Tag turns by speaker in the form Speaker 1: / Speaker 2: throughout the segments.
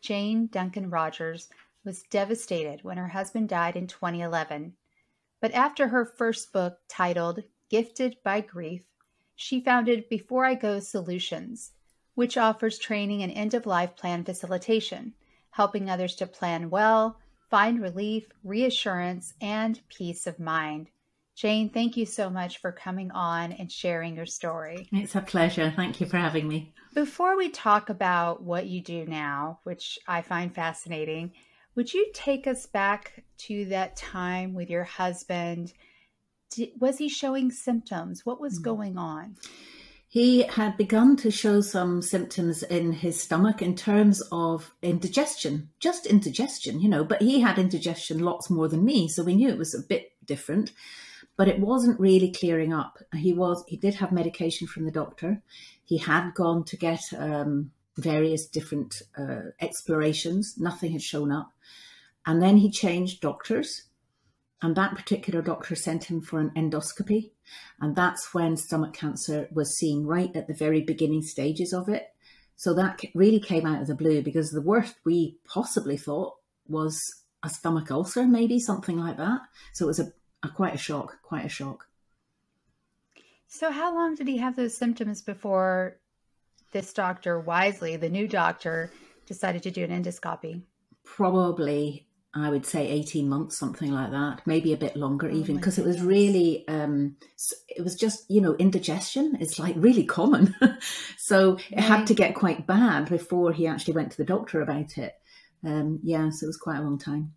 Speaker 1: Jane Duncan Rogers was devastated when her husband died in 2011. But after her first book, titled Gifted by Grief, she founded Before I Go Solutions, which offers training and end of life plan facilitation, helping others to plan well, find relief, reassurance, and peace of mind. Jane, thank you so much for coming on and sharing your story.
Speaker 2: It's a pleasure. Thank you for having me.
Speaker 1: Before we talk about what you do now, which I find fascinating, would you take us back to that time with your husband? Did, was he showing symptoms? What was mm. going on?
Speaker 2: He had begun to show some symptoms in his stomach in terms of indigestion, just indigestion, you know, but he had indigestion lots more than me. So we knew it was a bit different, but it wasn't really clearing up. He was, he did have medication from the doctor. He had gone to get um, various different uh, explorations. Nothing had shown up. And then he changed doctors. And that particular doctor sent him for an endoscopy. And that's when stomach cancer was seen right at the very beginning stages of it. So that really came out of the blue because the worst we possibly thought was a stomach ulcer, maybe something like that. So it was a, a quite a shock, quite a shock.
Speaker 1: So, how long did he have those symptoms before this doctor, wisely, the new doctor, decided to do an endoscopy?
Speaker 2: Probably, I would say 18 months, something like that, maybe a bit longer oh even, because it was really, um, it was just, you know, indigestion is like really common. so, it right. had to get quite bad before he actually went to the doctor about it. Um, yeah, so it was quite a long time.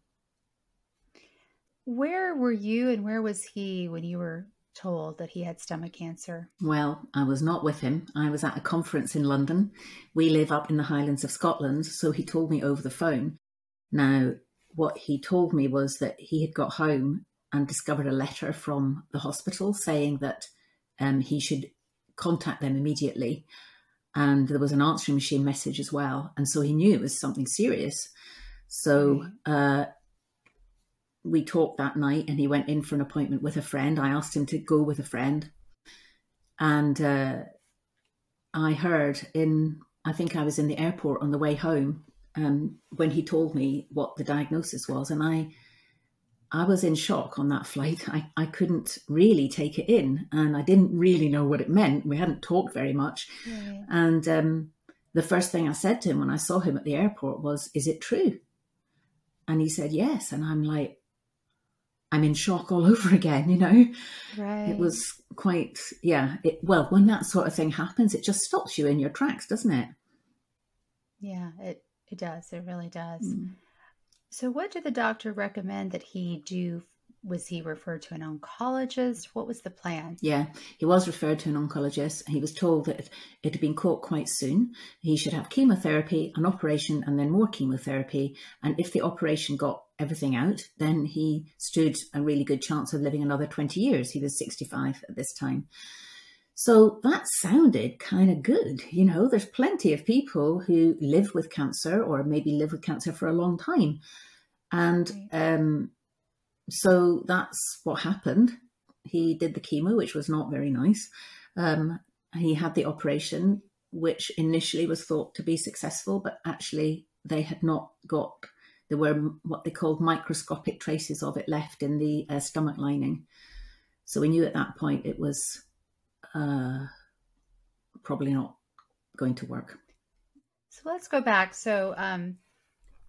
Speaker 1: Where were you and where was he when you were told that he had stomach cancer?
Speaker 2: Well, I was not with him. I was at a conference in London. We live up in the Highlands of Scotland, so he told me over the phone. Now, what he told me was that he had got home and discovered a letter from the hospital saying that um, he should contact them immediately. And there was an answering machine message as well. And so he knew it was something serious. So uh, we talked that night and he went in for an appointment with a friend. I asked him to go with a friend. And uh, I heard in, I think I was in the airport on the way home um, when he told me what the diagnosis was. And I, I was in shock on that flight. I, I couldn't really take it in and I didn't really know what it meant. We hadn't talked very much. And um, the first thing I said to him when I saw him at the airport was, Is it true? And he said, Yes. And I'm like, I'm in shock all over again, you know? Right. It was quite, yeah. It, well, when that sort of thing happens, it just stops you in your tracks, doesn't it?
Speaker 1: Yeah, it, it does. It really does. Mm. So, what did the doctor recommend that he do was he referred to an oncologist? What was the plan?
Speaker 2: Yeah, he was referred to an oncologist. He was told that it had been caught quite soon. He should have chemotherapy, an operation, and then more chemotherapy. And if the operation got everything out, then he stood a really good chance of living another 20 years. He was 65 at this time. So that sounded kind of good. You know, there's plenty of people who live with cancer or maybe live with cancer for a long time. And um, so that's what happened. He did the chemo, which was not very nice. Um, he had the operation, which initially was thought to be successful, but actually they had not got, there were what they called microscopic traces of it left in the uh, stomach lining. So we knew at that point it was uh, probably not going to work.
Speaker 1: So let's go back. So um,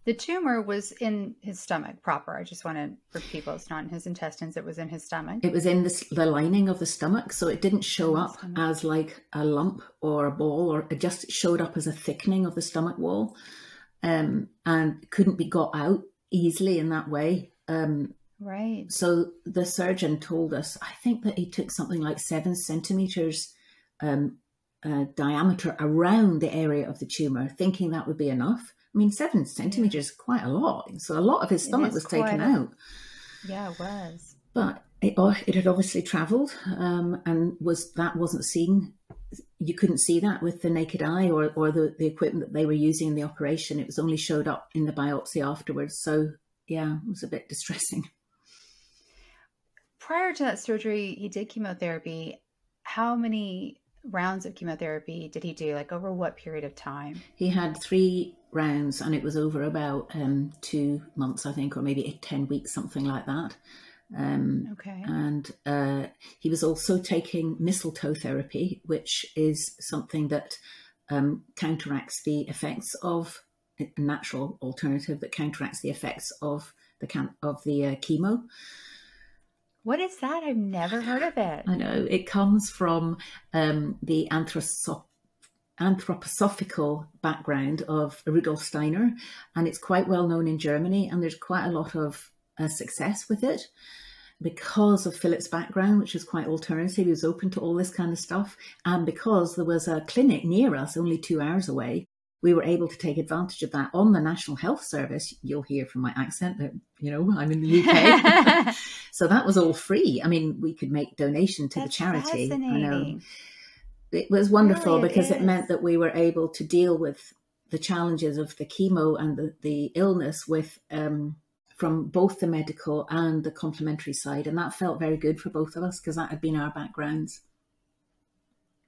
Speaker 1: the tumor was in his stomach proper. I just wanted for people, it's not in his intestines, it was in his stomach.
Speaker 2: It was in the, the lining of the stomach. So it didn't show up as like a lump or a ball, or it just showed up as a thickening of the stomach wall um, and couldn't be got out easily in that way. Um,
Speaker 1: right.
Speaker 2: So the surgeon told us, I think that he took something like seven centimeters um, uh, diameter around the area of the tumor, thinking that would be enough I mean, seven centimeters is quite a lot. So a lot of his stomach was taken a, out.
Speaker 1: Yeah, it was.
Speaker 2: But it, oh, it had obviously travelled, um, and was that wasn't seen. You couldn't see that with the naked eye or, or the, the equipment that they were using in the operation. It was only showed up in the biopsy afterwards. So yeah, it was a bit distressing.
Speaker 1: Prior to that surgery, he did chemotherapy. How many rounds of chemotherapy did he do? Like over what period of time?
Speaker 2: He had three rounds, and it was over about um, two months, I think, or maybe 10 weeks, something like that. Um,
Speaker 1: okay.
Speaker 2: And uh, he was also taking mistletoe therapy, which is something that um, counteracts the effects of a natural alternative that counteracts the effects of the can- of the uh, chemo.
Speaker 1: What is that? I've never heard of it.
Speaker 2: I know it comes from um, the anthrosop- anthroposophical background of Rudolf Steiner, and it's quite well known in Germany. And there's quite a lot of uh, success with it because of Philip's background, which is quite alternative. He was open to all this kind of stuff, and because there was a clinic near us, only two hours away, we were able to take advantage of that on the National Health Service. You'll hear from my accent that, you know, I'm in the UK. so that was all free. I mean, we could make donation to
Speaker 1: That's
Speaker 2: the charity.
Speaker 1: I know.
Speaker 2: It was wonderful
Speaker 1: really,
Speaker 2: because
Speaker 1: it,
Speaker 2: it meant that we were able to deal with the challenges of the chemo and the, the illness with um, from both the medical and the complementary side. And that felt very good for both of us because that had been our backgrounds.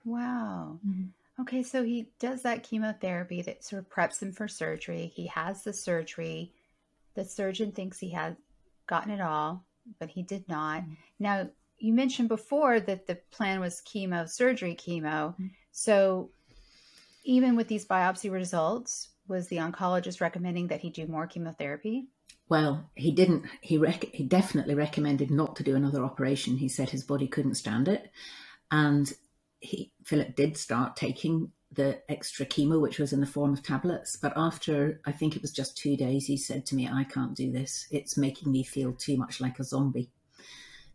Speaker 1: Wow. Mm-hmm. Okay, so he does that chemotherapy that sort of preps him for surgery. He has the surgery. The surgeon thinks he had gotten it all, but he did not. Mm-hmm. Now, you mentioned before that the plan was chemo, surgery, chemo. Mm-hmm. So, even with these biopsy results, was the oncologist recommending that he do more chemotherapy?
Speaker 2: Well, he didn't. He rec- he definitely recommended not to do another operation. He said his body couldn't stand it, and he Philip did start taking the extra chemo, which was in the form of tablets. But after I think it was just two days, he said to me, "I can't do this. It's making me feel too much like a zombie."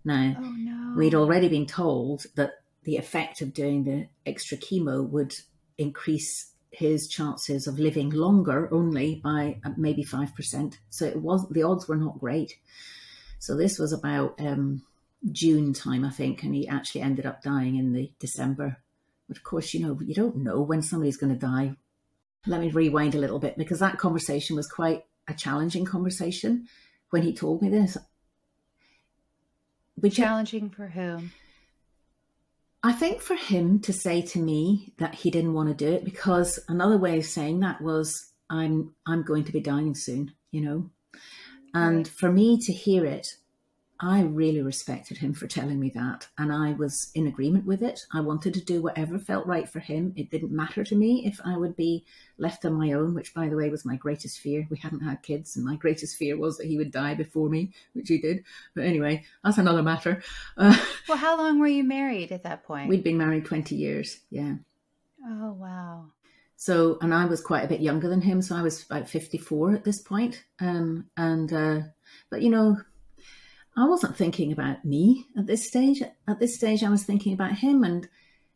Speaker 2: Now,
Speaker 1: oh, no.
Speaker 2: we'd already been told that the effect of doing the extra chemo would increase his chances of living longer only by uh, maybe 5%. So it was the odds were not great. So this was about um, June time, I think, and he actually ended up dying in the December. But of course, you know, you don't know when somebody's going to die. Let me rewind a little bit because that conversation was quite a challenging conversation when he told me this.
Speaker 1: Which challenging for whom?
Speaker 2: I think for him to say to me that he didn't want to do it because another way of saying that was I'm I'm going to be dying soon, you know. And for me to hear it I really respected him for telling me that, and I was in agreement with it. I wanted to do whatever felt right for him. It didn't matter to me if I would be left on my own, which, by the way, was my greatest fear. We hadn't had kids, and my greatest fear was that he would die before me, which he did. But anyway, that's another matter.
Speaker 1: Uh, well, how long were you married at that point?
Speaker 2: We'd been married 20 years, yeah.
Speaker 1: Oh, wow.
Speaker 2: So, and I was quite a bit younger than him, so I was about 54 at this point. Um, and, uh, but you know, I wasn't thinking about me at this stage. At this stage, I was thinking about him and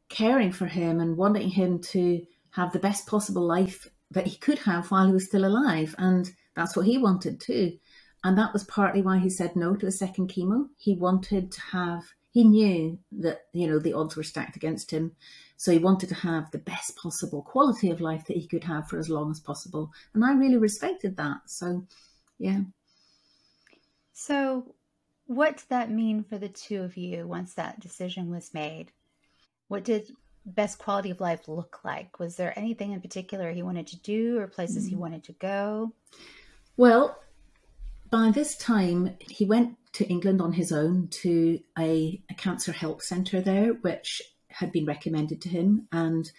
Speaker 2: caring for him and wanting him to have the best possible life that he could have while he was still alive. And that's what he wanted too. And that was partly why he said no to a second chemo. He wanted to have, he knew that, you know, the odds were stacked against him. So he wanted to have the best possible quality of life that he could have for as long as possible. And I really respected that. So, yeah.
Speaker 1: So, what did that mean for the two of you once that decision was made? What did best quality of life look like? Was there anything in particular he wanted to do or places mm. he wanted to go?
Speaker 2: Well, by this time, he went to England on his own to a, a cancer help centre there, which had been recommended to him, and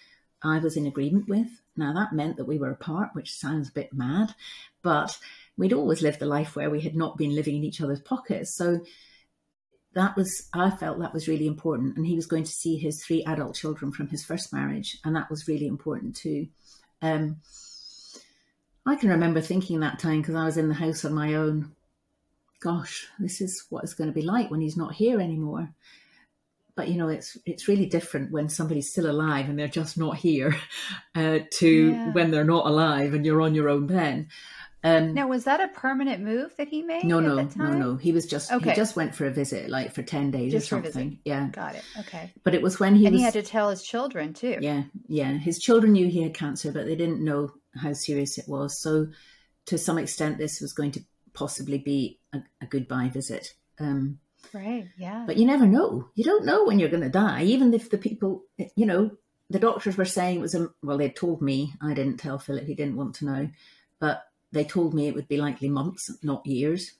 Speaker 2: I was in agreement with. Now, that meant that we were apart, which sounds a bit mad, but we'd always lived a life where we had not been living in each other's pockets. So that was, I felt that was really important. And he was going to see his three adult children from his first marriage. And that was really important too. Um, I can remember thinking that time because I was in the house on my own. Gosh, this is what it's going to be like when he's not here anymore. but you know, it's it's really different when somebody's still alive and they're just not here, uh, to
Speaker 1: Yeah.
Speaker 2: when they're not alive and you're on your own then. Um,
Speaker 1: Now, was that a permanent move that he made?
Speaker 2: no, no, no, no. He was just
Speaker 1: Okay.
Speaker 2: he just went for a visit, like for ten days
Speaker 1: Just
Speaker 2: or something. Yeah,
Speaker 1: Got it. Okay.
Speaker 2: but it was when he
Speaker 1: and
Speaker 2: was
Speaker 1: he had to tell his children too.
Speaker 2: yeah, yeah. His children knew he had cancer, but they didn't know how serious it was. So, to some extent, this was going to possibly be a, a goodbye visit. Um,
Speaker 1: Right. Yeah.
Speaker 2: but you never know. You don't know when you're going to die, even if the people, you know, the doctors were saying it was a, well, they told me, I didn't tell Philip, he didn't want to know, but they told me it would be likely months, not years,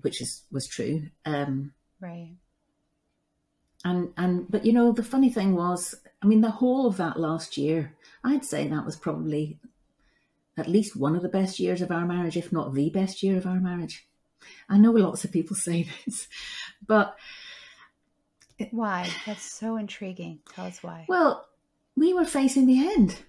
Speaker 2: which is was true. Um,
Speaker 1: right.
Speaker 2: and and but you know the funny thing was i mean the whole of that last year i'd say that was probably at least one of the best years of our marriage if not the best year of our marriage i know lots of people say this but
Speaker 1: Why? That's so intriguing. Tell us why.
Speaker 2: well we were facing the end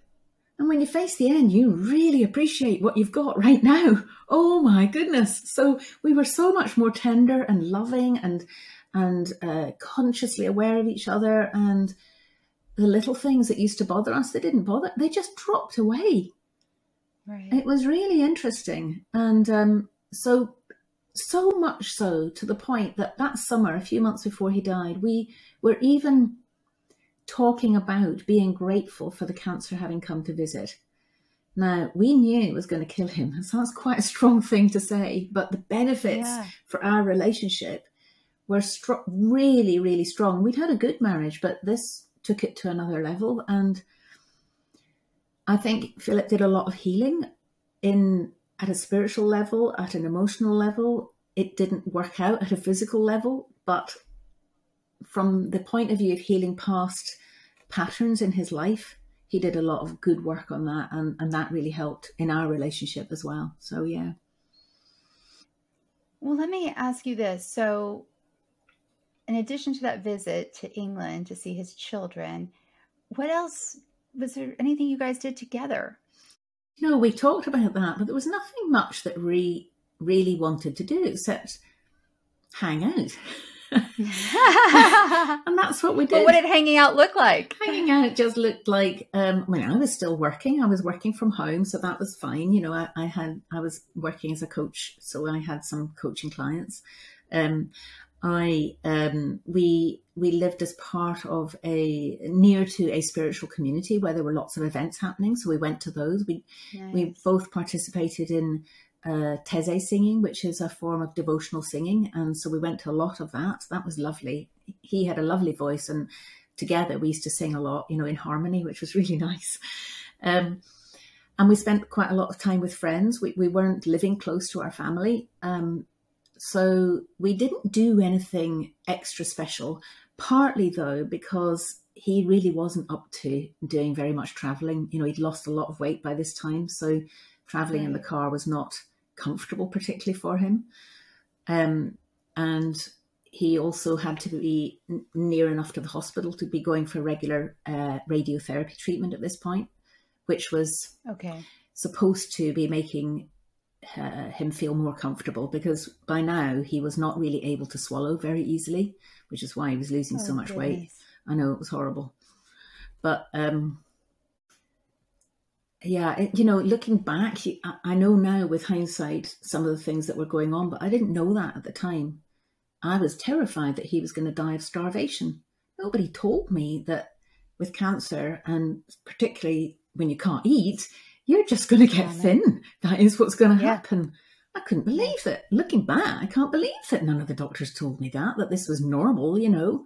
Speaker 2: and when you face the end you really appreciate what you've got right now. Oh my goodness. So we were so much more tender and loving and and uh, consciously aware of each other and the little things that used to bother us they didn't bother they just dropped away.
Speaker 1: Right.
Speaker 2: it was really interesting. And um, so so much so to the point that that summer a few months before he died we were even talking about being grateful for the cancer having come to visit. Now we knew it was going to kill him. So that's quite a strong thing to say but the benefits
Speaker 1: Yeah.
Speaker 2: for our relationship were stro- really really strong. We'd had a good marriage but this took it to another level and i think philip did a lot of healing in at a spiritual level at an emotional level. It didn't work out at a physical level but from the point of view of healing past patterns in his life he did a lot of good work on that and, and that really helped in our relationship as well so yeah
Speaker 1: Well, let me ask you this. So, in addition to that visit to England to see his children, what else was there anything you guys did together?
Speaker 2: no we talked about that but there was nothing much that we really wanted to do except hang out and that's what we did
Speaker 1: But what did hanging out look like?
Speaker 2: hanging out just looked like um I mean I was still working. I was working from home so that was fine. You know I, I had I was working as a coach so I had some coaching clients. Um I um we we lived as part of a near to a spiritual community where there were lots of events happening so we went to those. We we both participated in uh, Taizé singing, which is a form of devotional singing, and so we went to a lot of that. That was lovely. He had a lovely voice, and together we used to sing a lot, you know, in harmony, which was really nice. Um, and we spent quite a lot of time with friends. We we weren't living close to our family, um, so we didn't do anything extra special. Partly though, because he really wasn't up to doing very much traveling. You know, he'd lost a lot of weight by this time, so traveling in the car was not comfortable, particularly for him. Um, and he also had to be n- near enough to the hospital to be going for regular uh, radiotherapy treatment at this point, which was
Speaker 1: Okay.
Speaker 2: supposed to be making uh, him feel more comfortable because by now he was not really able to swallow very easily, which is why he was losing so
Speaker 1: Oh,
Speaker 2: much weight. I know it was horrible, but um, yeah, you know, looking back, I, know now with hindsight some of the things that were going on, but I didn't know that at the time. I was terrified that he was going to die of starvation. Nobody told me that with cancer, and particularly when you can't eat, you're just going to get
Speaker 1: Yeah,
Speaker 2: thin. That is what's going to
Speaker 1: Yeah.
Speaker 2: happen. I couldn't believe it. Looking back, I can't believe that none of the doctors told me that, that this was normal, you know.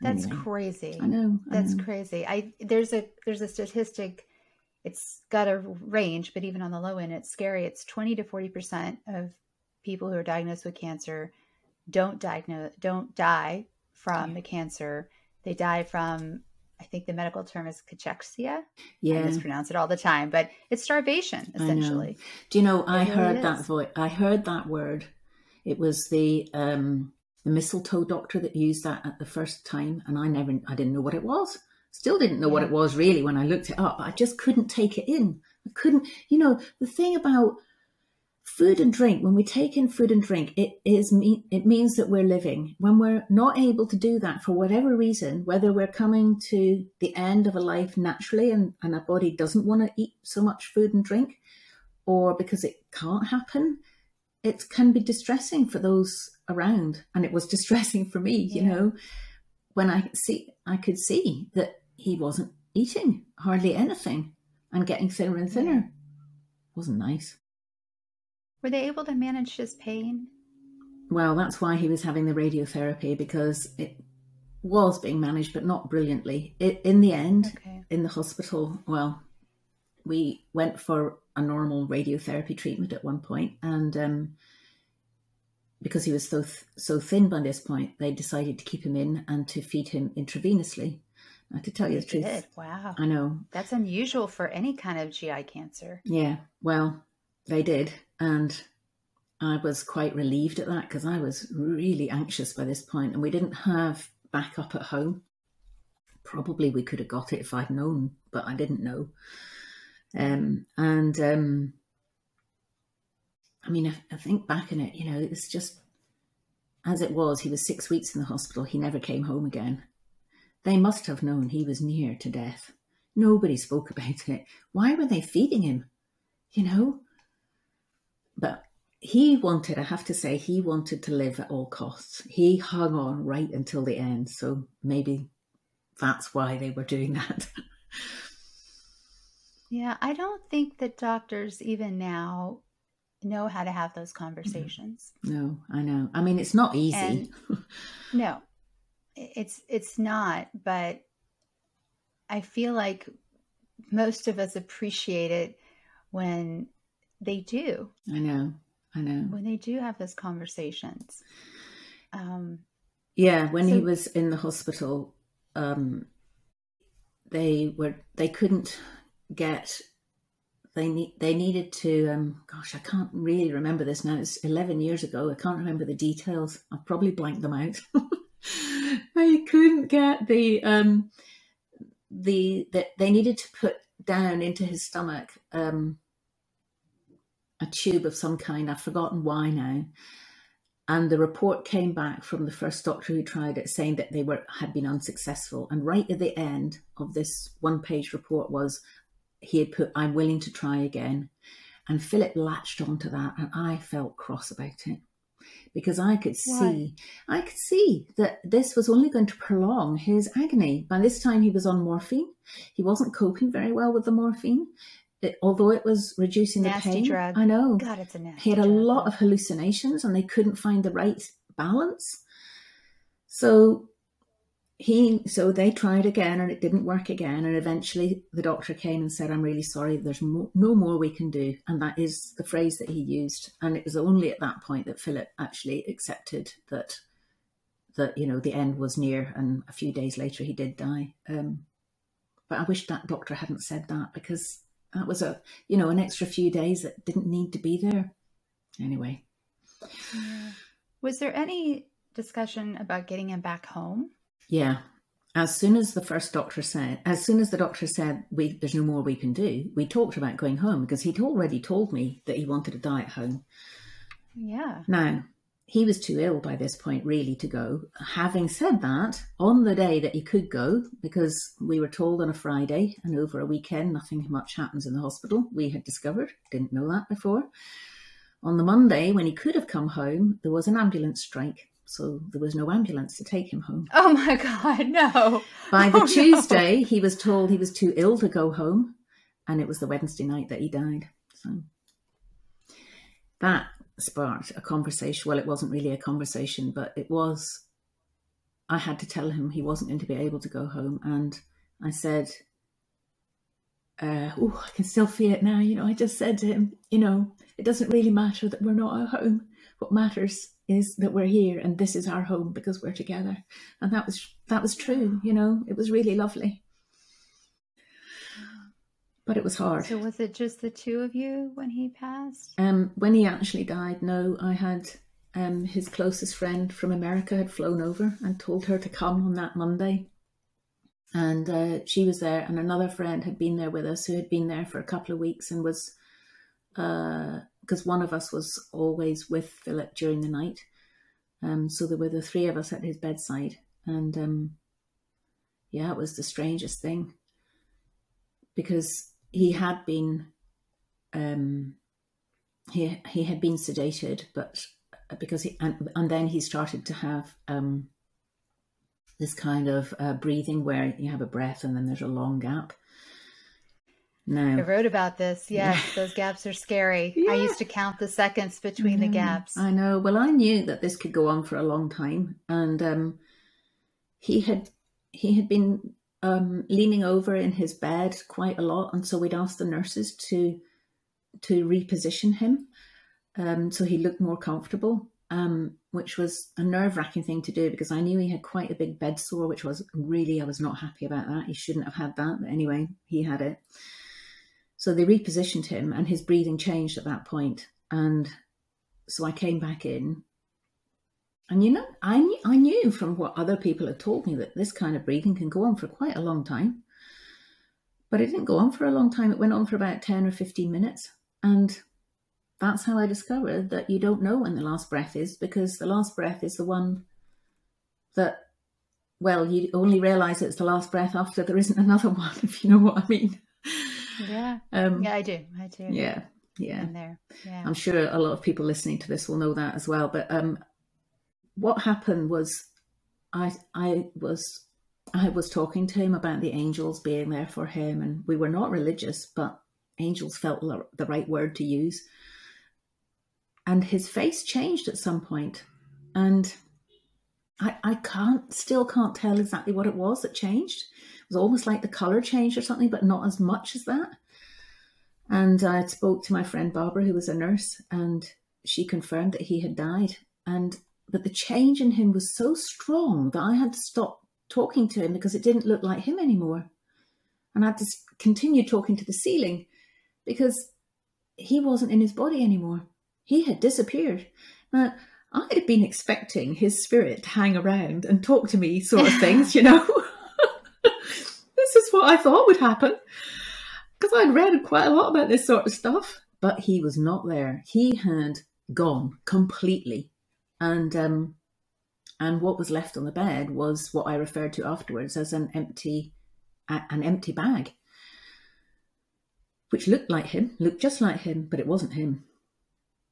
Speaker 1: That's
Speaker 2: Anyway,
Speaker 1: crazy.
Speaker 2: I know. I
Speaker 1: That's
Speaker 2: know.
Speaker 1: crazy. I there's a there's a statistic. It's got a range, but even on the low end, it's scary. It's twenty to forty percent of people who are diagnosed with cancer don't diagnose don't die from
Speaker 2: Yeah.
Speaker 1: the cancer. They die from I think the medical term is cachexia.
Speaker 2: Yeah.
Speaker 1: I mispronounce it all the time, but it's starvation essentially.
Speaker 2: Do you know? I
Speaker 1: It really
Speaker 2: heard that voice. I heard that word. It was the um, the mistletoe doctor that used that at the first time, and I never, I didn't know what it was. Still didn't know what it was really when I looked it up. I just couldn't take it in. I couldn't. You know, the thing about food and drink, when we take in food and drink, it is me it means that we're living. When we're not able to do that for whatever reason, whether we're coming to the end of a life naturally and, and our body doesn't want to eat so much food and drink, or because it can't happen, it can be distressing for those around. And it was distressing for me, yeah. you know, when I see I could see that he wasn't eating hardly anything and getting thinner and thinner. Yeah. Wasn't nice.
Speaker 1: Were they able to manage his pain?
Speaker 2: Well, that's why he was having the radiotherapy because it was being managed, but not brilliantly. It, in the end, okay. in the hospital, well, we went for a normal radiotherapy treatment at one point, and um, because he was so th- so thin by this point, they decided to keep him in and to feed him intravenously. Now, to tell you the truth,
Speaker 1: did. wow,
Speaker 2: I know
Speaker 1: that's unusual for any kind of GI cancer.
Speaker 2: Yeah, well, they did, and I was quite relieved at that because I was really anxious by this point, and we didn't have backup at home. Probably we could have got it if I'd known, but I didn't know. Um, and um, I mean, I, I think back in it, you know, it's just as it was. He was six weeks in the hospital. He never came home again. They must have known he was near to death. Nobody spoke about it. Why were they feeding him? You know? But he wanted, I have to say, he wanted to live at all costs. He hung on right until the end. So maybe that's why they were doing that.
Speaker 1: yeah, I don't think that doctors, even now, know how to have those conversations.
Speaker 2: No, I know. I mean, it's not easy. And,
Speaker 1: no, it's it's not. But I feel like most of us appreciate it when they do.
Speaker 2: I know. I know.
Speaker 1: When they do have those conversations. Um,
Speaker 2: yeah, when so, he was in the hospital, um, they were they couldn't get they they needed to um, gosh I can't really remember this now it's 11 years ago I can't remember the details I've probably blanked them out they couldn't get the um the that they needed to put down into his stomach um a tube of some kind. I've forgotten why now. And the report came back from the first doctor who tried it saying that they were had been unsuccessful. And right at the end of this one page report was he had put, I'm willing to try again. And Philip latched onto that and I felt cross about it. Because I could see, Why? I could see that this was only going to prolong his agony. By this time, he was on morphine. He wasn't coping very well with the morphine it, although it was reducing
Speaker 1: nasty
Speaker 2: the pain,
Speaker 1: drug.
Speaker 2: I know.
Speaker 1: God, it's a nasty.
Speaker 2: He had a
Speaker 1: drug.
Speaker 2: lot of hallucinations, and they couldn't find the right balance. So he, so they tried again, and it didn't work again. And eventually, the doctor came and said, "I'm really sorry. There's mo- no more we can do." And that is the phrase that he used. And it was only at that point that Philip actually accepted that that you know the end was near. And a few days later, he did die. Um, but I wish that doctor hadn't said that because that was a you know an extra few days that didn't need to be there anyway
Speaker 1: was there any discussion about getting him back home
Speaker 2: yeah as soon as the first doctor said as soon as the doctor said we there's no more we can do we talked about going home because he'd already told me that he wanted to die at home
Speaker 1: yeah
Speaker 2: now he was too ill by this point really to go. Having said that, on the day that he could go, because we were told on a Friday and over a weekend nothing much happens in the hospital, we had discovered, didn't know that before. On the Monday, when he could have come home, there was an ambulance strike. So there was no ambulance to take him home.
Speaker 1: Oh my God, no.
Speaker 2: By the oh, Tuesday, no. he was told he was too ill to go home. And it was the Wednesday night that he died. So that sparked a conversation. Well, it wasn't really a conversation, but it was. I had to tell him he wasn't going to be able to go home, and I said, uh, "Oh, I can still feel it now." You know, I just said to him, "You know, it doesn't really matter that we're not at home. What matters is that we're here, and this is our home because we're together." And that was that was true. You know, it was really lovely but it was hard.
Speaker 1: So was it just the two of you when he passed?
Speaker 2: Um, when he actually died, no, I had um, his closest friend from America had flown over and told her to come on that Monday. And uh, she was there, and another friend had been there with us who had been there for a couple of weeks and was because uh, one of us was always with Philip during the night. Um, so there were the three of us at his bedside, and um, yeah, it was the strangest thing because he had been um, he he had been sedated, but because he and, and then he started to have um, this kind of uh, breathing where you have a breath and then there's a long gap. No.
Speaker 1: I wrote about this. Yes, those gaps are scary. Yeah. I used to count the seconds between the gaps.
Speaker 2: I know. Well, I knew that this could go on for a long time, and um, he had he had been um, leaning over in his bed quite a lot, and so we'd asked the nurses to to reposition him um, so he looked more comfortable. Um, which was a nerve wracking thing to do because I knew he had quite a big bed sore, which was really, I was not happy about that. He shouldn't have had that. But anyway, he had it. So they repositioned him and his breathing changed at that point. And so I came back in. And you know, I knew, I knew from what other people had told me that this kind of breathing can go on for quite a long time. But it didn't go on for a long time. It went on for about 10 or 15 minutes. And that's how I discovered that you don't know when the last breath is because the last breath is the one that, well, you only realize it's the last breath after there isn't another one, if you know what I mean.
Speaker 1: Yeah. Um, yeah, I do. I do.
Speaker 2: Yeah. Yeah. there. Yeah. I'm sure a lot of people listening to this will know that as well. But um, what happened was I I was I was talking to him about the angels being there for him, and we were not religious, but angels felt the right word to use. And his face changed at some point, and I I can't still can't tell exactly what it was that changed was almost like the color changed or something, but not as much as that. And I spoke to my friend Barbara, who was a nurse, and she confirmed that he had died. And but the change in him was so strong that I had to stop talking to him because it didn't look like him anymore. And I had to continue talking to the ceiling because he wasn't in his body anymore. He had disappeared. Now, I had been expecting his spirit to hang around and talk to me, sort of things, you know. what I thought would happen because I'd read quite a lot about this sort of stuff. But he was not there. He had gone completely, and um, and what was left on the bed was what I referred to afterwards as an empty an empty bag, which looked like him, looked just like him, but it wasn't him.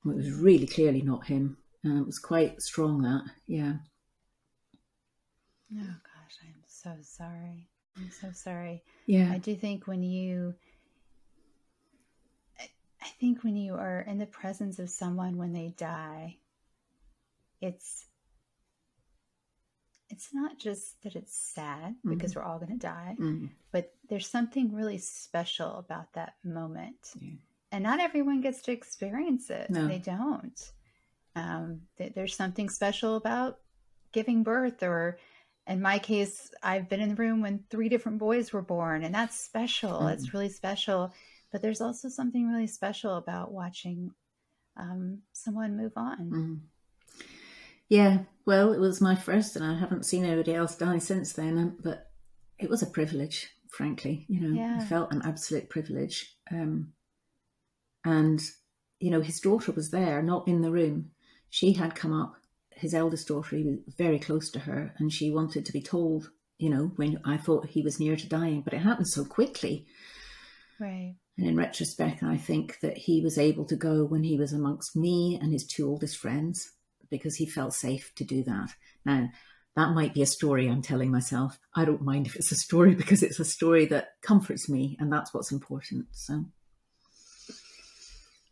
Speaker 2: It was really clearly not him. Uh, it was quite strong. That yeah.
Speaker 1: Oh gosh, I'm so sorry. I'm so sorry.
Speaker 2: Yeah.
Speaker 1: I do think when you, I think when you are in the presence of someone when they die, it's, it's not just that it's sad mm-hmm. because we're all going to die, mm-hmm. but there's something really special about that moment. Yeah. And not everyone gets to experience it. No. They don't. Um, there's something special about giving birth or in my case, I've been in the room when three different boys were born, and that's special. Mm. It's really special. But there's also something really special about watching um, someone move on.
Speaker 2: Mm. Yeah, well, it was my first, and I haven't seen anybody else die since then. But it was a privilege, frankly. You know, yeah. I felt an absolute privilege. Um, and you know, his daughter was there, not in the room. She had come up his eldest daughter, he was very close to her, and she wanted to be told, you know, when I thought he was near to dying, but it happened so quickly.
Speaker 1: Right.
Speaker 2: And in retrospect, I think that he was able to go when he was amongst me and his two oldest friends because he felt safe to do that. Now, that might be a story I'm telling myself. I don't mind if it's a story because it's a story that comforts me, and that's what's important. So,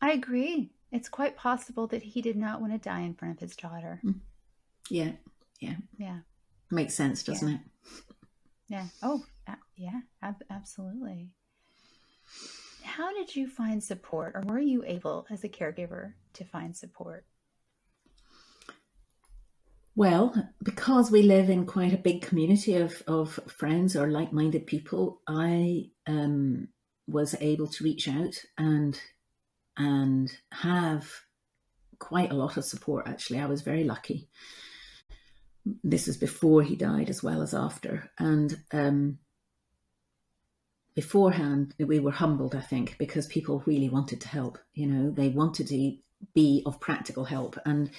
Speaker 1: I agree it's quite possible that he did not want to die in front of his daughter. Hmm.
Speaker 2: Yeah, yeah,
Speaker 1: yeah.
Speaker 2: Makes sense, doesn't
Speaker 1: yeah.
Speaker 2: it?
Speaker 1: Yeah. Oh, yeah. Ab- absolutely. How did you find support, or were you able, as a caregiver, to find support?
Speaker 2: Well, because we live in quite a big community of, of friends or like minded people, I um, was able to reach out and and have quite a lot of support actually. I was very lucky. This was before he died as well as after. And um, beforehand we were humbled, I think, because people really wanted to help. You know, they wanted to be of practical help. And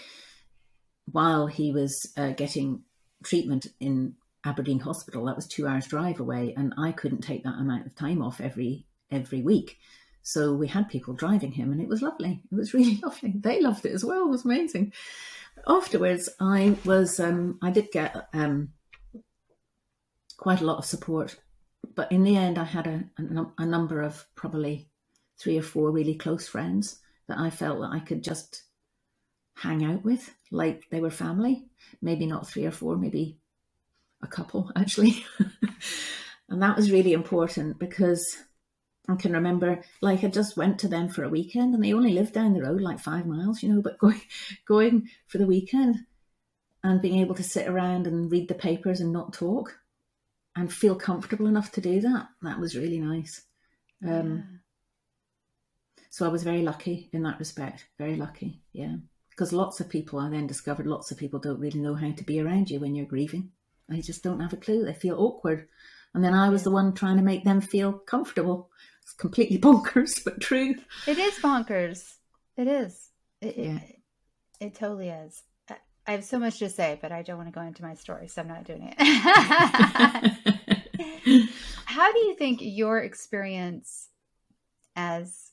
Speaker 2: while he was uh, getting treatment in Aberdeen Hospital, that was two hours drive away, and I couldn't take that amount of time off every every week. So we had people driving him, and it was lovely. It was really lovely. They loved it as well. It was amazing. Afterwards, I was um, I did get um, quite a lot of support, but in the end, I had a, a, a number of probably three or four really close friends that I felt that I could just hang out with, like they were family. Maybe not three or four, maybe a couple actually. and that was really important because I can remember like I just went to them for a weekend and they only lived down the road like five miles, you know, but going going for the weekend and being able to sit around and read the papers and not talk and feel comfortable enough to do that, that was really nice. Um, yeah. So I was very lucky in that respect, very lucky, yeah. Because lots of people, I then discovered lots of people don't really know how to be around you when you're grieving. They just don't have a clue. They feel awkward. And then I was the one trying to make them feel comfortable. It's completely bonkers, but true.
Speaker 1: It is bonkers. It is. It, yeah. it, it totally is. I have so much to say, but I don't want to go into my story, so I'm not doing it. How do you think your experience as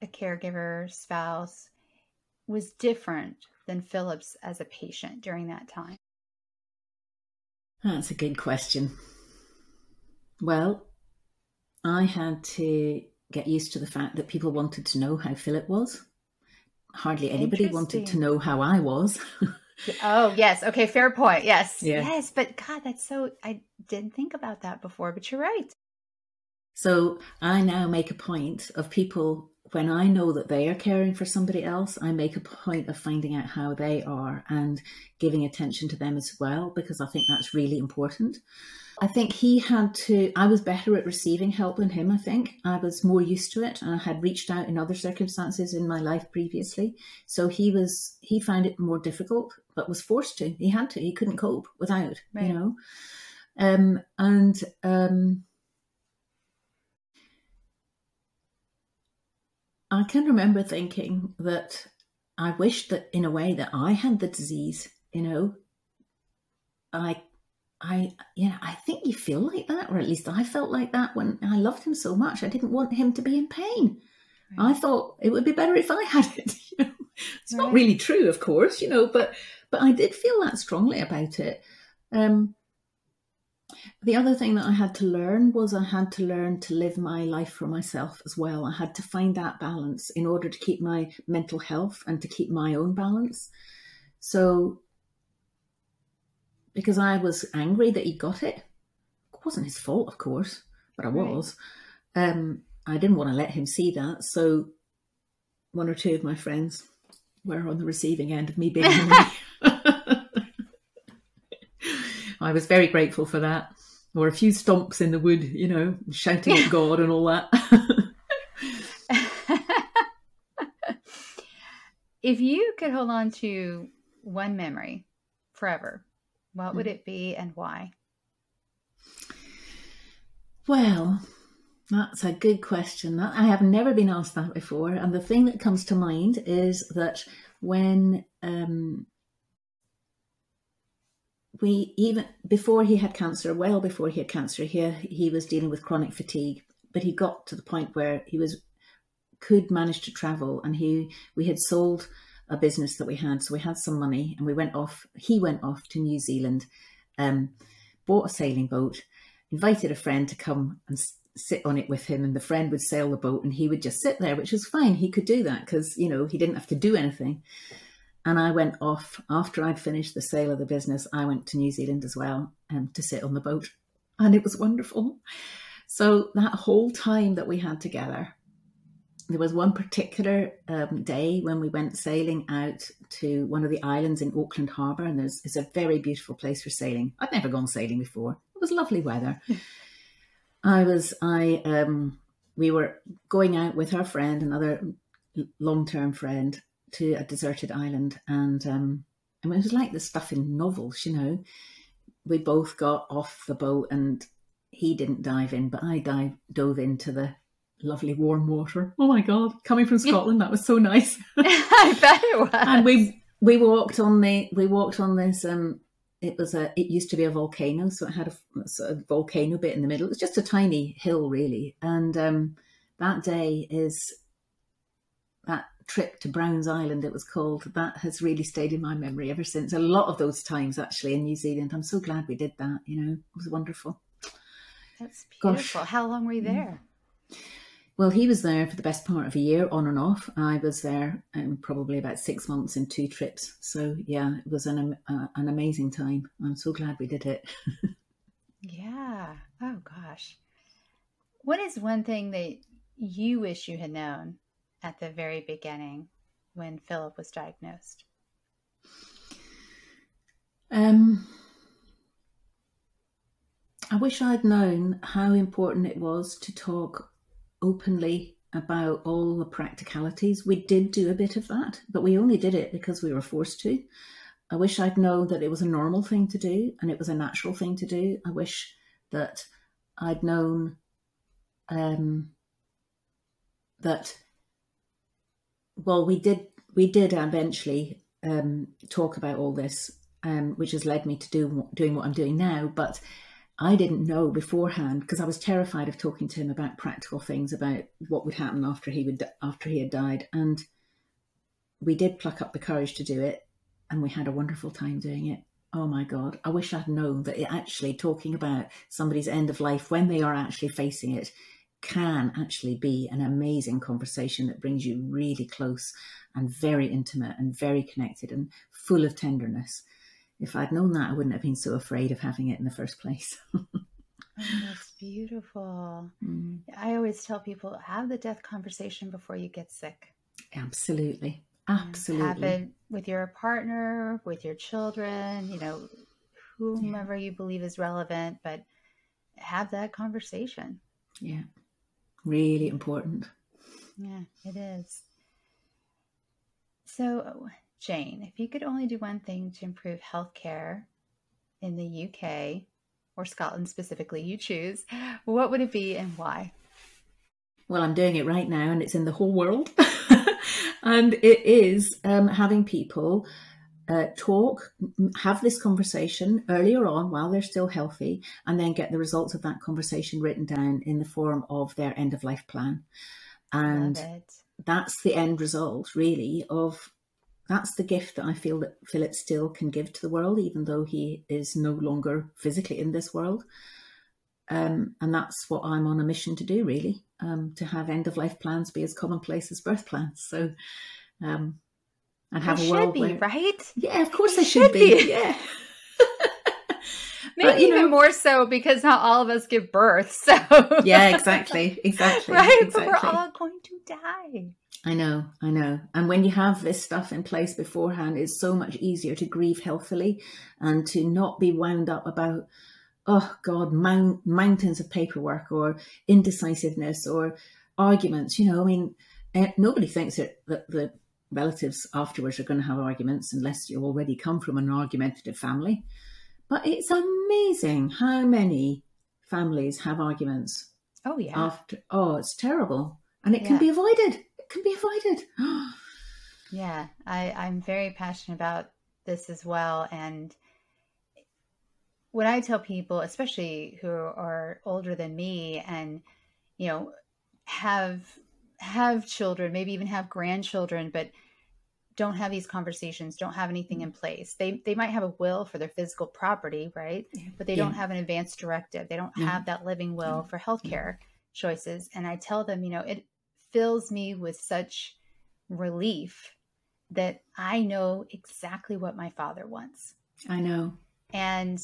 Speaker 1: a caregiver, spouse, was different than Philip's as a patient during that time?
Speaker 2: That's a good question. Well, I had to get used to the fact that people wanted to know how Philip was. Hardly anybody wanted to know how I was.
Speaker 1: oh, yes. Okay, fair point. Yes. Yeah. Yes, but God, that's so I didn't think about that before, but you're right.
Speaker 2: So I now make a point of people when I know that they are caring for somebody else, I make a point of finding out how they are and giving attention to them as well, because I think that's really important. I think he had to, I was better at receiving help than him, I think. I was more used to it and I had reached out in other circumstances in my life previously. So he was, he found it more difficult, but was forced to. He had to, he couldn't cope without, right. you know. Um, and, um, I can remember thinking that I wished that in a way that I had the disease, you know. I I you know, I think you feel like that, or at least I felt like that when I loved him so much. I didn't want him to be in pain. Right. I thought it would be better if I had it. You know? It's right. not really true, of course, you know, but but I did feel that strongly about it. Um, the other thing that I had to learn was I had to learn to live my life for myself as well. I had to find that balance in order to keep my mental health and to keep my own balance. So, because I was angry that he got it, it wasn't his fault, of course, but I was. Right. Um, I didn't want to let him see that. So, one or two of my friends were on the receiving end of me being angry. I was very grateful for that. Or a few stomps in the wood, you know, shouting at God and all that.
Speaker 1: if you could hold on to one memory forever, what would hmm. it be and why?
Speaker 2: Well, that's a good question. I have never been asked that before. And the thing that comes to mind is that when um, we even before he had cancer, well before he had cancer, he he was dealing with chronic fatigue. But he got to the point where he was could manage to travel, and he we had sold a business that we had, so we had some money, and we went off. He went off to New Zealand, um, bought a sailing boat, invited a friend to come and sit on it with him, and the friend would sail the boat, and he would just sit there, which was fine. He could do that because you know he didn't have to do anything. And I went off after I'd finished the sale of the business. I went to New Zealand as well um, to sit on the boat, and it was wonderful. So that whole time that we had together, there was one particular um, day when we went sailing out to one of the islands in Auckland Harbour, and there's it's a very beautiful place for sailing. I'd never gone sailing before. It was lovely weather. I was I um, we were going out with our friend, another long term friend, to a deserted island, and um, I mean, it was like the stuff in novels, you know. We both got off the boat, and he didn't dive in, but I dive, dove into the lovely warm water. Oh my God, coming from Scotland, that was so nice.
Speaker 1: I bet it was.
Speaker 2: and we we walked on the we walked on this um it was a it used to be a volcano so it had a sort of volcano bit in the middle. It was just a tiny hill really. And um that day is that trip to browns island it was called that has really stayed in my memory ever since. A lot of those times actually in new zealand. I'm so glad we did that you know. It was wonderful.
Speaker 1: That's beautiful. Gosh. how long were you there
Speaker 2: well, he was there for the best part of a year, on and off. I was there um, probably about six months in two trips. So yeah, it was an uh, an amazing time. I'm so glad we did it.
Speaker 1: yeah. Oh gosh. What is one thing that you wish you had known at the very beginning when Philip was diagnosed?
Speaker 2: Um, I wish I'd known how important it was to talk openly about all the practicalities. We did do a bit of that, but we only did it because we were forced to. I wish I'd known that it was a normal thing to do and it was a natural thing to do. I wish that I'd known um, that. Well, we did. We did eventually um, talk about all this, um, which has led me to do doing what I'm doing now. But I didn't know beforehand because I was terrified of talking to him about practical things about what would happen after he would after he had died and we did pluck up the courage to do it and we had a wonderful time doing it. Oh my god i wish i'd known that actually talking about somebody's end of life when they are actually facing it can actually be an amazing conversation that brings you really close and very intimate and very connected and full of tenderness if I'd known that, I wouldn't have been so afraid of having it in the first place.
Speaker 1: oh, that's beautiful. Mm. I always tell people have the death conversation before you get sick.
Speaker 2: Absolutely. Absolutely.
Speaker 1: Have it with your partner, with your children, you know, whomever yeah. you believe is relevant, but have that conversation.
Speaker 2: Yeah. Really important.
Speaker 1: Yeah, it is. So, Jane, if you could only do one thing to improve healthcare in the UK or Scotland specifically, you choose, what would it be and why?
Speaker 2: Well, I'm doing it right now and it's in the whole world. and it is um, having people uh, talk, have this conversation earlier on while they're still healthy, and then get the results of that conversation written down in the form of their end of life plan. And that's the end result, really, of that's the gift that I feel that Philip still can give to the world, even though he is no longer physically in this world. Um, and that's what I'm on a mission to do, really, um, to have end of life plans be as commonplace as birth plans. So, um,
Speaker 1: and have they a world be, where, right?
Speaker 2: Yeah, of course they, they should, should be. be. Yeah.
Speaker 1: Maybe but, even know, more so because not all of us give birth. So
Speaker 2: yeah, exactly, exactly,
Speaker 1: right.
Speaker 2: Exactly.
Speaker 1: But we're all going to die.
Speaker 2: I know, I know. And when you have this stuff in place beforehand, it's so much easier to grieve healthily and to not be wound up about, oh God, mount, mountains of paperwork or indecisiveness or arguments. You know, I mean, eh, nobody thinks that, that the relatives afterwards are going to have arguments unless you already come from an argumentative family. But it's amazing how many families have arguments.
Speaker 1: Oh, yeah.
Speaker 2: After, oh, it's terrible. And it yeah. can be avoided can be avoided.
Speaker 1: yeah, I, I'm very passionate about this as well. And when I tell people, especially who are older than me and, you know, have have children, maybe even have grandchildren, but don't have these conversations, don't have anything in mm-hmm. place. They they might have a will for their physical property, right? But they yeah. don't have an advance directive. They don't have mm-hmm. that living will for healthcare choices. And I tell them, you know, it fills me with such relief that I know exactly what my father wants.
Speaker 2: I know.
Speaker 1: And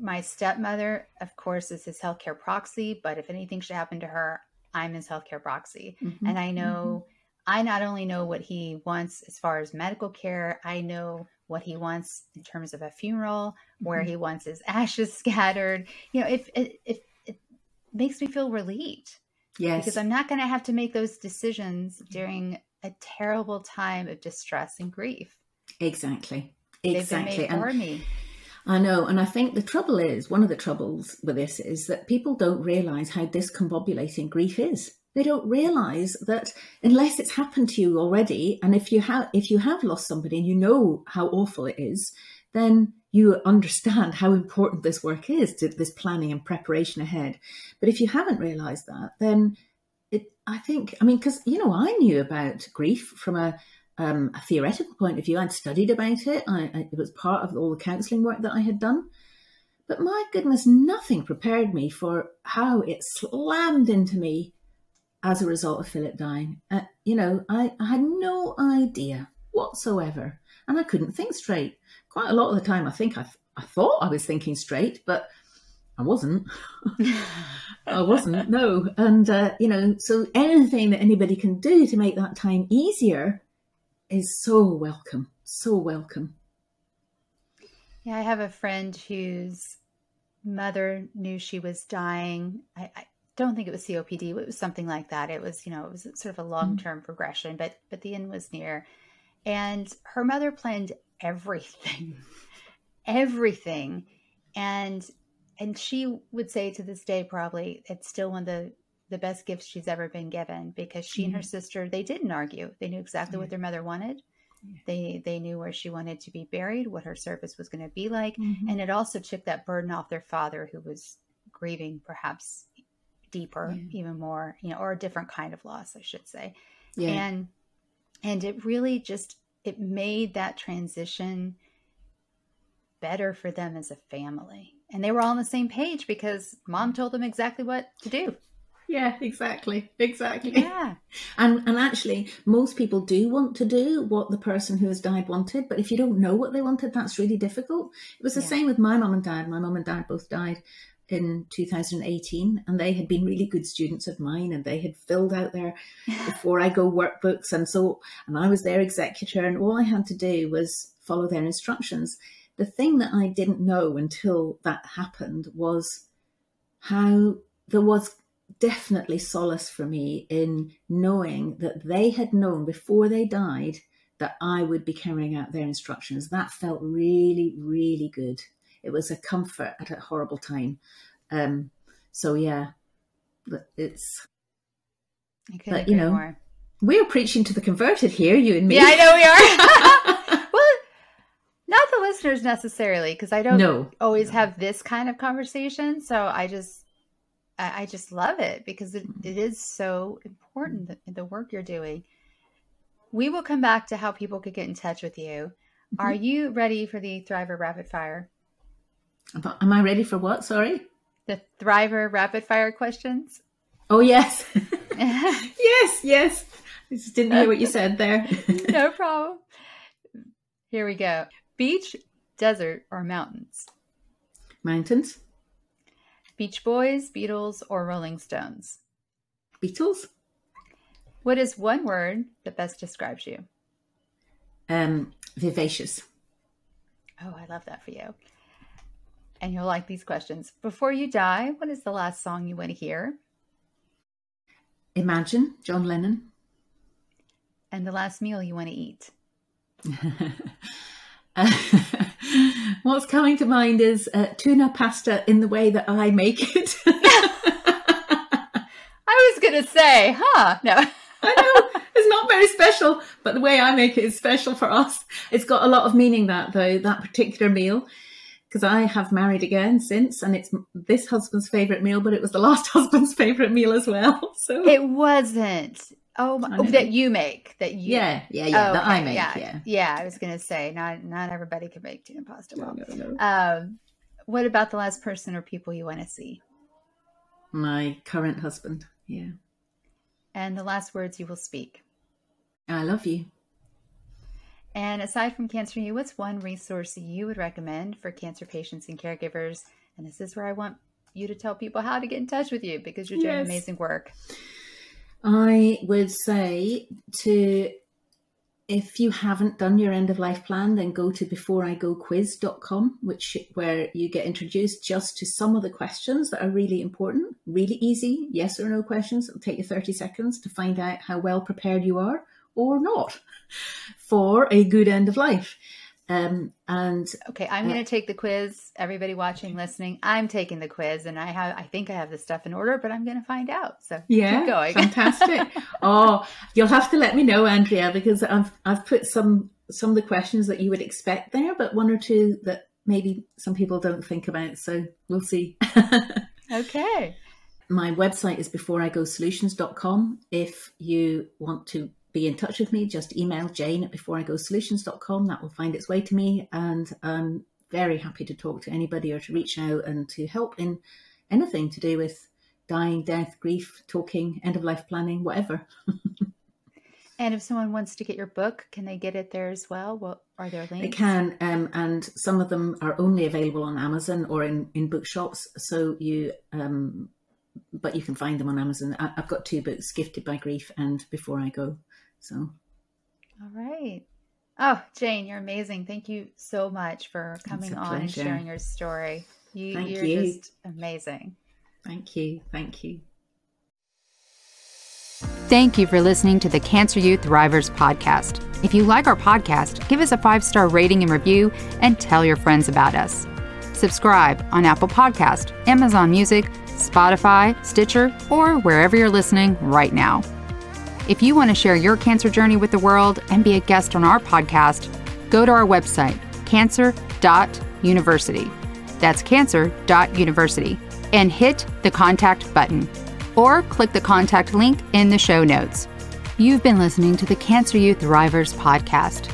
Speaker 1: my stepmother, of course, is his healthcare proxy, but if anything should happen to her, I'm his healthcare proxy. Mm-hmm. And I know, mm-hmm. I not only know what he wants as far as medical care, I know what he wants in terms of a funeral, mm-hmm. where he wants his ashes scattered. You know, if it makes me feel relieved
Speaker 2: Yes.
Speaker 1: Because I'm not going to have to make those decisions mm-hmm. during a terrible time of distress and grief.
Speaker 2: Exactly. Exactly.
Speaker 1: for me.
Speaker 2: I know. And I think the trouble is, one of the troubles with this is that people don't realize how discombobulating grief is. They don't realize that unless it's happened to you already, and if you have if you have lost somebody and you know how awful it is, then you understand how important this work is to this planning and preparation ahead. But if you haven't realized that, then it, I think, I mean, because, you know, I knew about grief from a, um, a theoretical point of view. I'd studied about it. I, I, it was part of all the counselling work that I had done. But my goodness, nothing prepared me for how it slammed into me as a result of Philip dying. Uh, you know, I, I had no idea whatsoever, and I couldn't think straight quite a lot of the time, I think I, I thought I was thinking straight, but I wasn't. I wasn't, no. And, uh, you know, so anything that anybody can do to make that time easier is so welcome, so welcome.
Speaker 1: Yeah, I have a friend whose mother knew she was dying. I, I don't think it was COPD, it was something like that. It was, you know, it was sort of a long term mm-hmm. progression, but but the end was near. And her mother planned everything, everything. And and she would say to this day probably it's still one of the the best gifts she's ever been given because she mm-hmm. and her mm-hmm. sister they didn't argue. They knew exactly yeah. what their mother wanted. Yeah. They they knew where she wanted to be buried, what her service was going to be like, mm-hmm. and it also took that burden off their father who was grieving perhaps deeper, yeah. even more, you know, or a different kind of loss, I should say. And and it really just it made that transition better for them as a family. And they were all on the same page because mom told them exactly what to do.
Speaker 2: Yeah, exactly. Exactly.
Speaker 1: Yeah.
Speaker 2: And and actually most people do want to do what the person who has died wanted, but if you don't know what they wanted, that's really difficult. It was the yeah. same with my mom and dad. My mom and dad both died in 2018 and they had been really good students of mine and they had filled out their before I go workbooks and so and I was their executor and all I had to do was follow their instructions. The thing that I didn't know until that happened was how there was definitely solace for me in knowing that they had known before they died that I would be carrying out their instructions. That felt really, really good it was a comfort at a horrible time. Um, so yeah, it's. But you know, more. we're preaching to the converted here, you and me.
Speaker 1: Yeah, I know we are. well, not the listeners necessarily, because I don't no. always no. have this kind of conversation. So I just, I, I just love it because it, it is so important the, the work you're doing. We will come back to how people could get in touch with you. Mm-hmm. Are you ready for the Thriver Rapid Fire?
Speaker 2: Am I ready for what? Sorry.
Speaker 1: The Thriver rapid fire questions.
Speaker 2: Oh yes, yes, yes. I just didn't hear what you said there.
Speaker 1: no problem. Here we go. Beach, desert, or mountains?
Speaker 2: Mountains.
Speaker 1: Beach Boys, Beatles, or Rolling Stones?
Speaker 2: Beatles.
Speaker 1: What is one word that best describes you?
Speaker 2: Um, vivacious.
Speaker 1: Oh, I love that for you and you'll like these questions. Before you die, what is the last song you want to hear?
Speaker 2: Imagine, John Lennon.
Speaker 1: And the last meal you want to eat?
Speaker 2: what's coming to mind is uh, tuna pasta in the way that I make it.
Speaker 1: I was going to say, huh? No.
Speaker 2: I know it's not very special, but the way I make it is special for us. It's got a lot of meaning that though that particular meal because I have married again since, and it's this husband's favorite meal, but it was the last husband's favorite meal as well. So
Speaker 1: it wasn't. Oh, oh that you make that you.
Speaker 2: Yeah, yeah, yeah. Oh, that okay. I make.
Speaker 1: Yeah.
Speaker 2: yeah,
Speaker 1: yeah. I was gonna say not not everybody can make tuna pasta well. No, no, no. Um, what about the last person or people you want to see?
Speaker 2: My current husband. Yeah.
Speaker 1: And the last words you will speak.
Speaker 2: I love you.
Speaker 1: And aside from Cancer U, what's one resource you would recommend for cancer patients and caregivers? And this is where I want you to tell people how to get in touch with you because you're doing yes. amazing work.
Speaker 2: I would say to if you haven't done your end of life plan, then go to beforeigoquiz.com, which where you get introduced just to some of the questions that are really important, really easy, yes or no questions. It'll take you 30 seconds to find out how well prepared you are or not for a good end of life. Um, and
Speaker 1: okay, I'm uh, going to take the quiz. Everybody watching, listening, I'm taking the quiz, and I have, I think I have the stuff in order, but I'm going to find out. So
Speaker 2: yeah,
Speaker 1: keep going.
Speaker 2: fantastic. oh, you'll have to let me know, Andrea, because I've I've put some some of the questions that you would expect there, but one or two that maybe some people don't think about. So we'll see.
Speaker 1: okay.
Speaker 2: My website is beforeigosolutions.com. If you want to be in touch with me, just email jane at beforeigosolutions.com. That will find its way to me. And I'm very happy to talk to anybody or to reach out and to help in anything to do with dying, death, grief, talking, end of life planning, whatever.
Speaker 1: and if someone wants to get your book, can they get it there as well? What are there links?
Speaker 2: They can, um, and some of them are only available on Amazon or in, in bookshops. So you um, but you can find them on Amazon. I, have got two books, Gifted by Grief and Before I Go. So,
Speaker 1: all right. Oh, Jane, you're amazing. Thank you so much for coming on and sharing your story. You, Thank you're you. just amazing.
Speaker 2: Thank you. Thank you.
Speaker 1: Thank you for listening to the Cancer U Thrivers podcast. If you like our podcast, give us a five star rating and review and tell your friends about us. Subscribe on Apple Podcast, Amazon Music, Spotify, Stitcher, or wherever you're listening right now. If you want to share your cancer journey with the world and be a guest on our podcast, go to our website, cancer.university. That's cancer.university. And hit the contact button. Or click the contact link in the show notes. You've been listening to the Cancer U Thrivers podcast.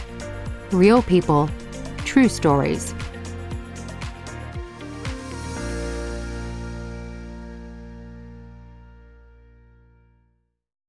Speaker 1: Real people, true stories.